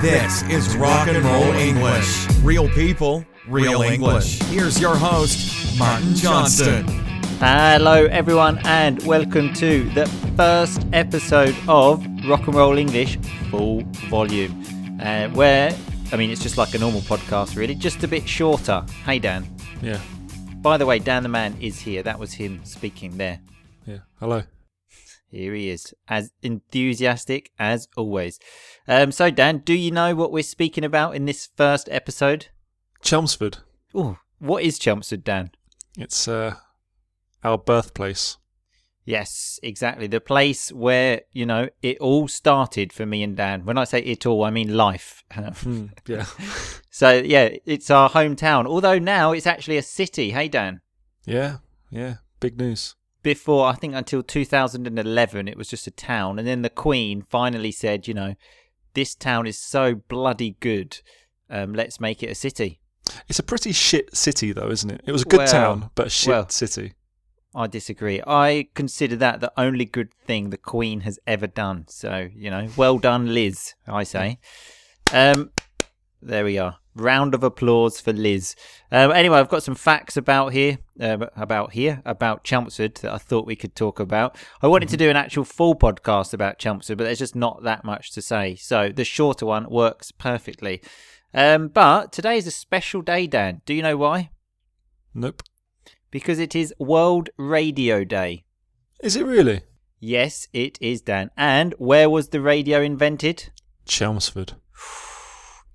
This is Rock and Roll English. Real people, real English. Here's your host, Martin Johnston. Hello, everyone, and welcome to the first episode of Rock and Roll English Full Volume, uh, where I mean it's just like a normal podcast, really, just a bit shorter. Hey, Dan. Yeah, By the way, Dan the man is here. That was him speaking there. yeah. Hello. Here he is, as enthusiastic as always. Um, so, Dan, do you know what we're speaking about in this first episode? Chelmsford. Oh, what is Chelmsford, Dan? It's uh, our birthplace. Yes, exactly. The place where, you know, it all started for me and Dan. When I say it all, I mean life. Hmm, yeah. so, yeah, it's our hometown. Although now it's actually a city. Hey, Dan. yeah. Yeah. Big news. Before, I think until 2011, it was just a town. And then the Queen finally said, you know, this town is so bloody good. Um, let's make it a city. It's a pretty shit city, though, isn't it? It was a good Well, town, but a shit well. city. I disagree. I consider that the only good thing the Queen has ever done. So, you know, well done, Liz, I say. Um, there we are. Round of applause for Liz. Um, anyway, I've got some facts about here, um, about here, about Chelmsford that I thought we could talk about. I wanted to do an actual full podcast about Chelmsford, but there's just not that much to say. So the shorter one works perfectly. Um, but today is a special day, Dan. Do you know why? Nope. Because it is World Radio Day. Is it really? Yes, it is, Dan. And where was the radio invented? Chelmsford.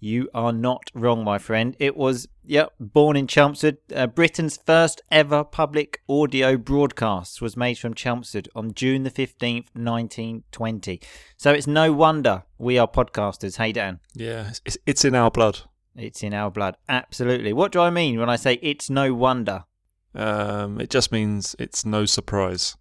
You are not wrong, my friend. It was, yep, born in Chelmsford. Uh, Britain's first ever public audio broadcast was made from Chelmsford on June the 15th, 1920. So it's no wonder we are podcasters. Hey, Dan. Yeah. It's, it's in our blood. It's in our blood. Absolutely. What do I mean when I say it's no wonder? Um, it just means it's no surprise.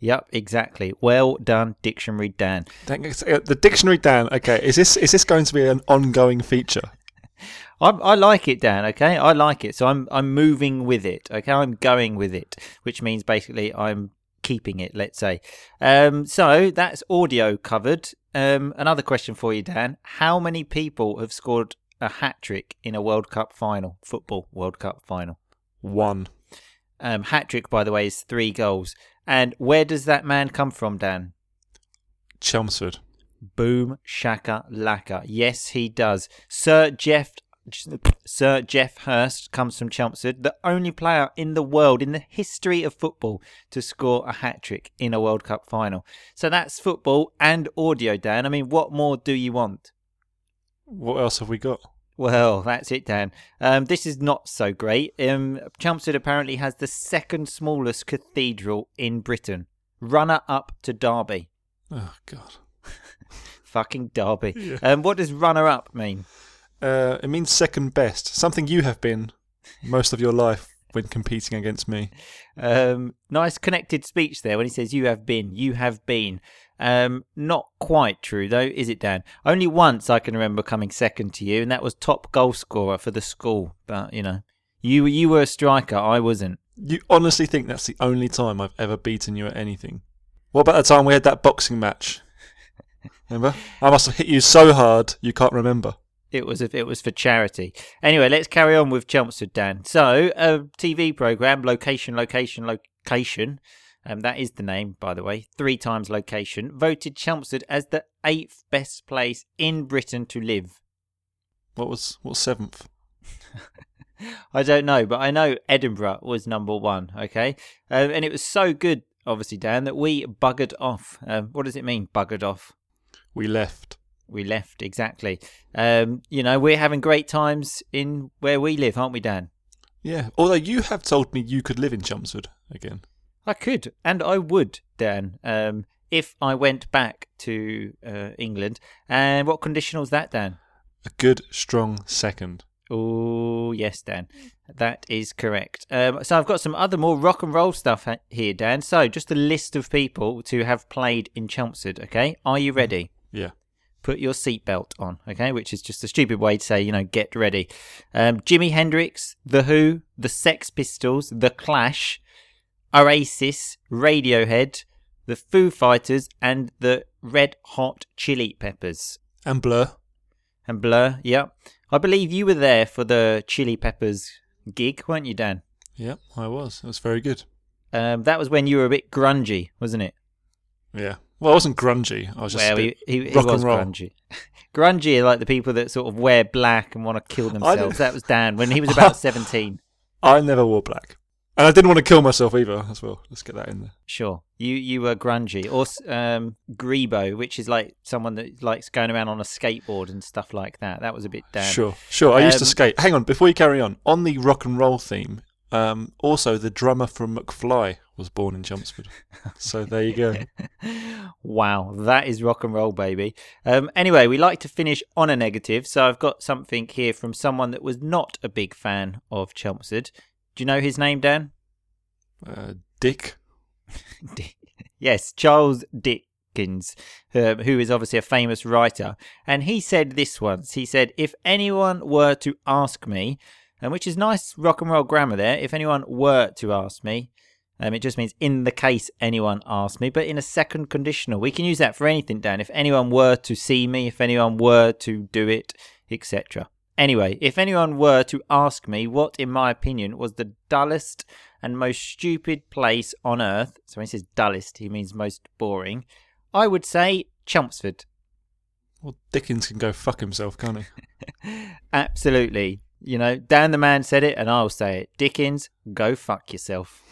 Yep, exactly. Well done, Dictionary Dan. Uh, The dictionary, Dan. Okay, is this is this going to be an ongoing feature? I, I like it, Dan. Okay, I like it. So I'm I'm moving with it. Okay, I'm going with it, which means basically I'm keeping it. Let's say. Um, so that's audio covered. Um, another question for you, Dan. How many people have scored a hat trick in a World Cup final, football World Cup final? One. Um, hat trick, by the way, is three goals. And where does that man come from, Dan? Chelmsford. Boom shaka laka. Yes, he does. Sir Geoff Sir Geoff Hurst comes from Chelmsford, the only player in the world in the history of football to score a hat trick in a World Cup final. So that's football and audio, Dan. I mean, what more do you want? What else have we got? Well, that's it, Dan. Um, this is not so great. Um, Chelmsford apparently has the second smallest cathedral in Britain, runner up to Derby. Oh God. Fucking Derby. Yeah. Um, what does runner up mean? Uh, it means second best. Something you have been most of your life when competing against me. Um, nice connected speech there when he says, You have been, you have been. Um, not quite true, though, is it, Dan? Only once I can remember coming second to you, and that was top goal scorer for the school. But, you know, you, you were a striker, I wasn't. You honestly think that's the only time I've ever beaten you at anything? What about the time we had that boxing match? Remember? I must have hit you so hard you can't remember. It was it was for charity. Anyway, let's carry on with Chelmsford, Dan. So, a TV program, location, location, location. Um, that is the name, by the way. Three times location voted Chelmsford as the eighth best place in Britain to live. What was what was seventh? I don't know, but I know Edinburgh was number one. Okay, um, and it was so good, obviously, Dan, that we buggered off. Um, what does it mean, buggered off? We left. We left exactly. Um, you know, we're having great times in where we live, aren't we, Dan? Yeah. Although you have told me you could live in Chelmsford again. I could, and I would, Dan, um, if I went back to uh, England. And what condition was that, Dan? A good, strong second. Oh, yes, Dan. That is correct. Um, so I've got some other more rock and roll stuff ha- here, Dan. So just a list of people to have played in Chelmsford, okay? Are you ready? Yeah. Put your seatbelt on, okay? Which is just a stupid way to say, you know, get ready. Um, Jimi Hendrix, The Who, The Sex Pistols, The Clash, Oasis, Radiohead, The Foo Fighters, and the Red Hot Chili Peppers. And Blur. and Blur. Yep. I believe you were there for the Chili Peppers gig, weren't you, Dan? Yep, I was. It was very good. Um, that was when you were a bit grungy, wasn't it? Yeah. Well, I wasn't grungy. I was just well, he, he, he rock was and roll. grungy. grungy are like the people that sort of wear black and want to kill themselves. That was Dan when he was about 17. I never wore black. And I didn't want to kill myself either as well. Let's get that in there. Sure. You you were grungy. Or um, Grebo, which is like someone that likes going around on a skateboard and stuff like that. That was a bit Dan. Sure, sure. I used to Um, skate. Hang on, before you carry on, on the rock and roll theme, um, also the drummer from McFly was born in Chelmsford. so there you go. Wow, that is rock and roll, baby. Um, anyway, we like to finish on a negative, so I've got something here from someone that was not a big fan of Chelmsford. Do you know his name, Dan? Uh, Dick. Dick. yes, Charles Dickens, uh, who is obviously a famous writer. And he said this once. He said, If anyone were to ask me, and which is nice rock and roll grammar there, if anyone were to ask me, um, it just means in the case anyone asked me, but in a second conditional. We can use that for anything, Dan. If anyone were to see me, if anyone were to do it, etc. Anyway, if anyone were to ask me what, in my opinion, was the dullest and most stupid place on earth, so when he says dullest, he means most boring, I would say Chelmsford. Well, Dickens can go fuck himself, can't he? Absolutely. You know, Dan the man said it, and I'll say it. Dickens, go fuck yourself.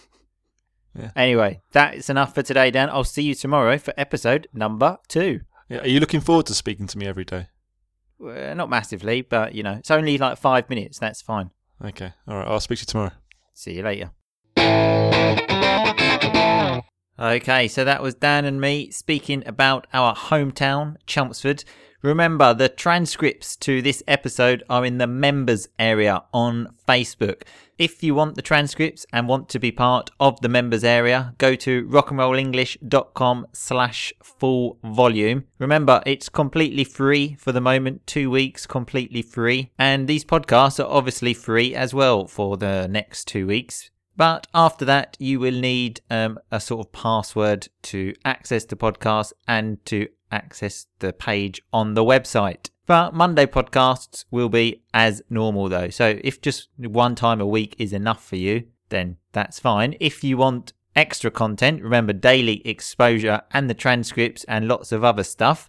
Yeah. Anyway, that is enough for today, Dan. I'll see you tomorrow for episode number two. Yeah, are you looking forward to speaking to me every day? Uh, not massively, but you know, it's only like five minutes. That's fine. Okay, all right. I'll speak to you tomorrow. See you later. Okay, so that was Dan and me speaking about our hometown, Chelmsford. Remember, the transcripts to this episode are in the members area on Facebook. If you want the transcripts and want to be part of the members area, go to rockandrollenglish.com slash full volume. Remember, it's completely free for the moment, two weeks completely free. And these podcasts are obviously free as well for the next two weeks. But after that, you will need um, a sort of password to access the podcast and to access the page on the website. But Monday podcasts will be as normal though. So if just one time a week is enough for you, then that's fine. If you want extra content, remember daily exposure and the transcripts and lots of other stuff,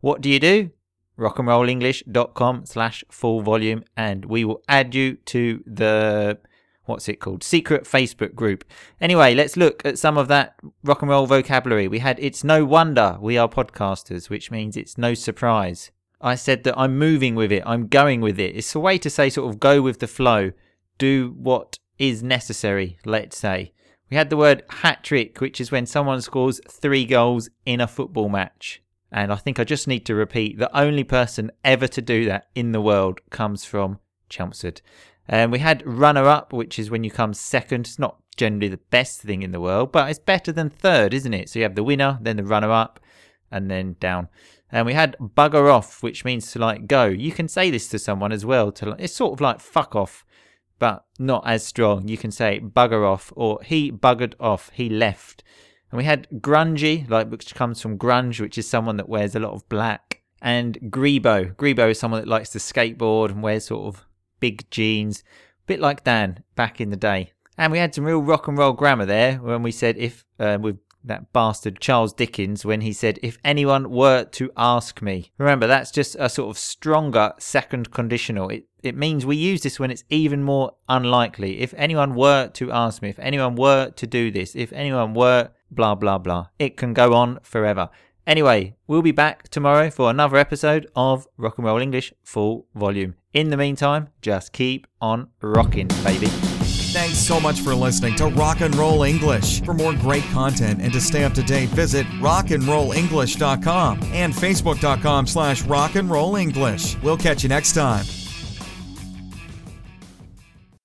what do you do? rockandrollenglish.com slash full volume and we will add you to the what's it called secret facebook group. Anyway let's look at some of that rock and roll vocabulary. We had it's no wonder we are podcasters which means it's no surprise. I said that i'm moving with it i'm going with it. It's a way to say sort of go with the flow do what is necessary let's say. We had the word hat trick which is when someone scores three goals in a football match. And I think I just need to repeat the only person ever to do that in the world comes from Chelmsford. And we had runner up, which is when you come second. It's not generally the best thing in the world, but it's better than third, isn't it? So you have the winner, then the runner up, and then down. And we had bugger off, which means to like go. You can say this to someone as well. To like, it's sort of like fuck off, but not as strong. You can say bugger off or he buggered off. He left. And we had grungy, like which comes from grunge, which is someone that wears a lot of black. And grebo. Grebo is someone that likes to skateboard and wears sort of big jeans, a bit like Dan back in the day. And we had some real rock and roll grammar there when we said if uh, with that bastard Charles Dickens when he said if anyone were to ask me. Remember that's just a sort of stronger second conditional. It it means we use this when it's even more unlikely. If anyone were to ask me, if anyone were to do this, if anyone were blah blah blah. It can go on forever. Anyway, we'll be back tomorrow for another episode of Rock and Roll English full volume. In the meantime, just keep on rocking, baby. Thanks so much for listening to Rock and Roll English. For more great content and to stay up to date, visit rockandrollenglish.com and facebook.com slash rockandrollenglish. We'll catch you next time.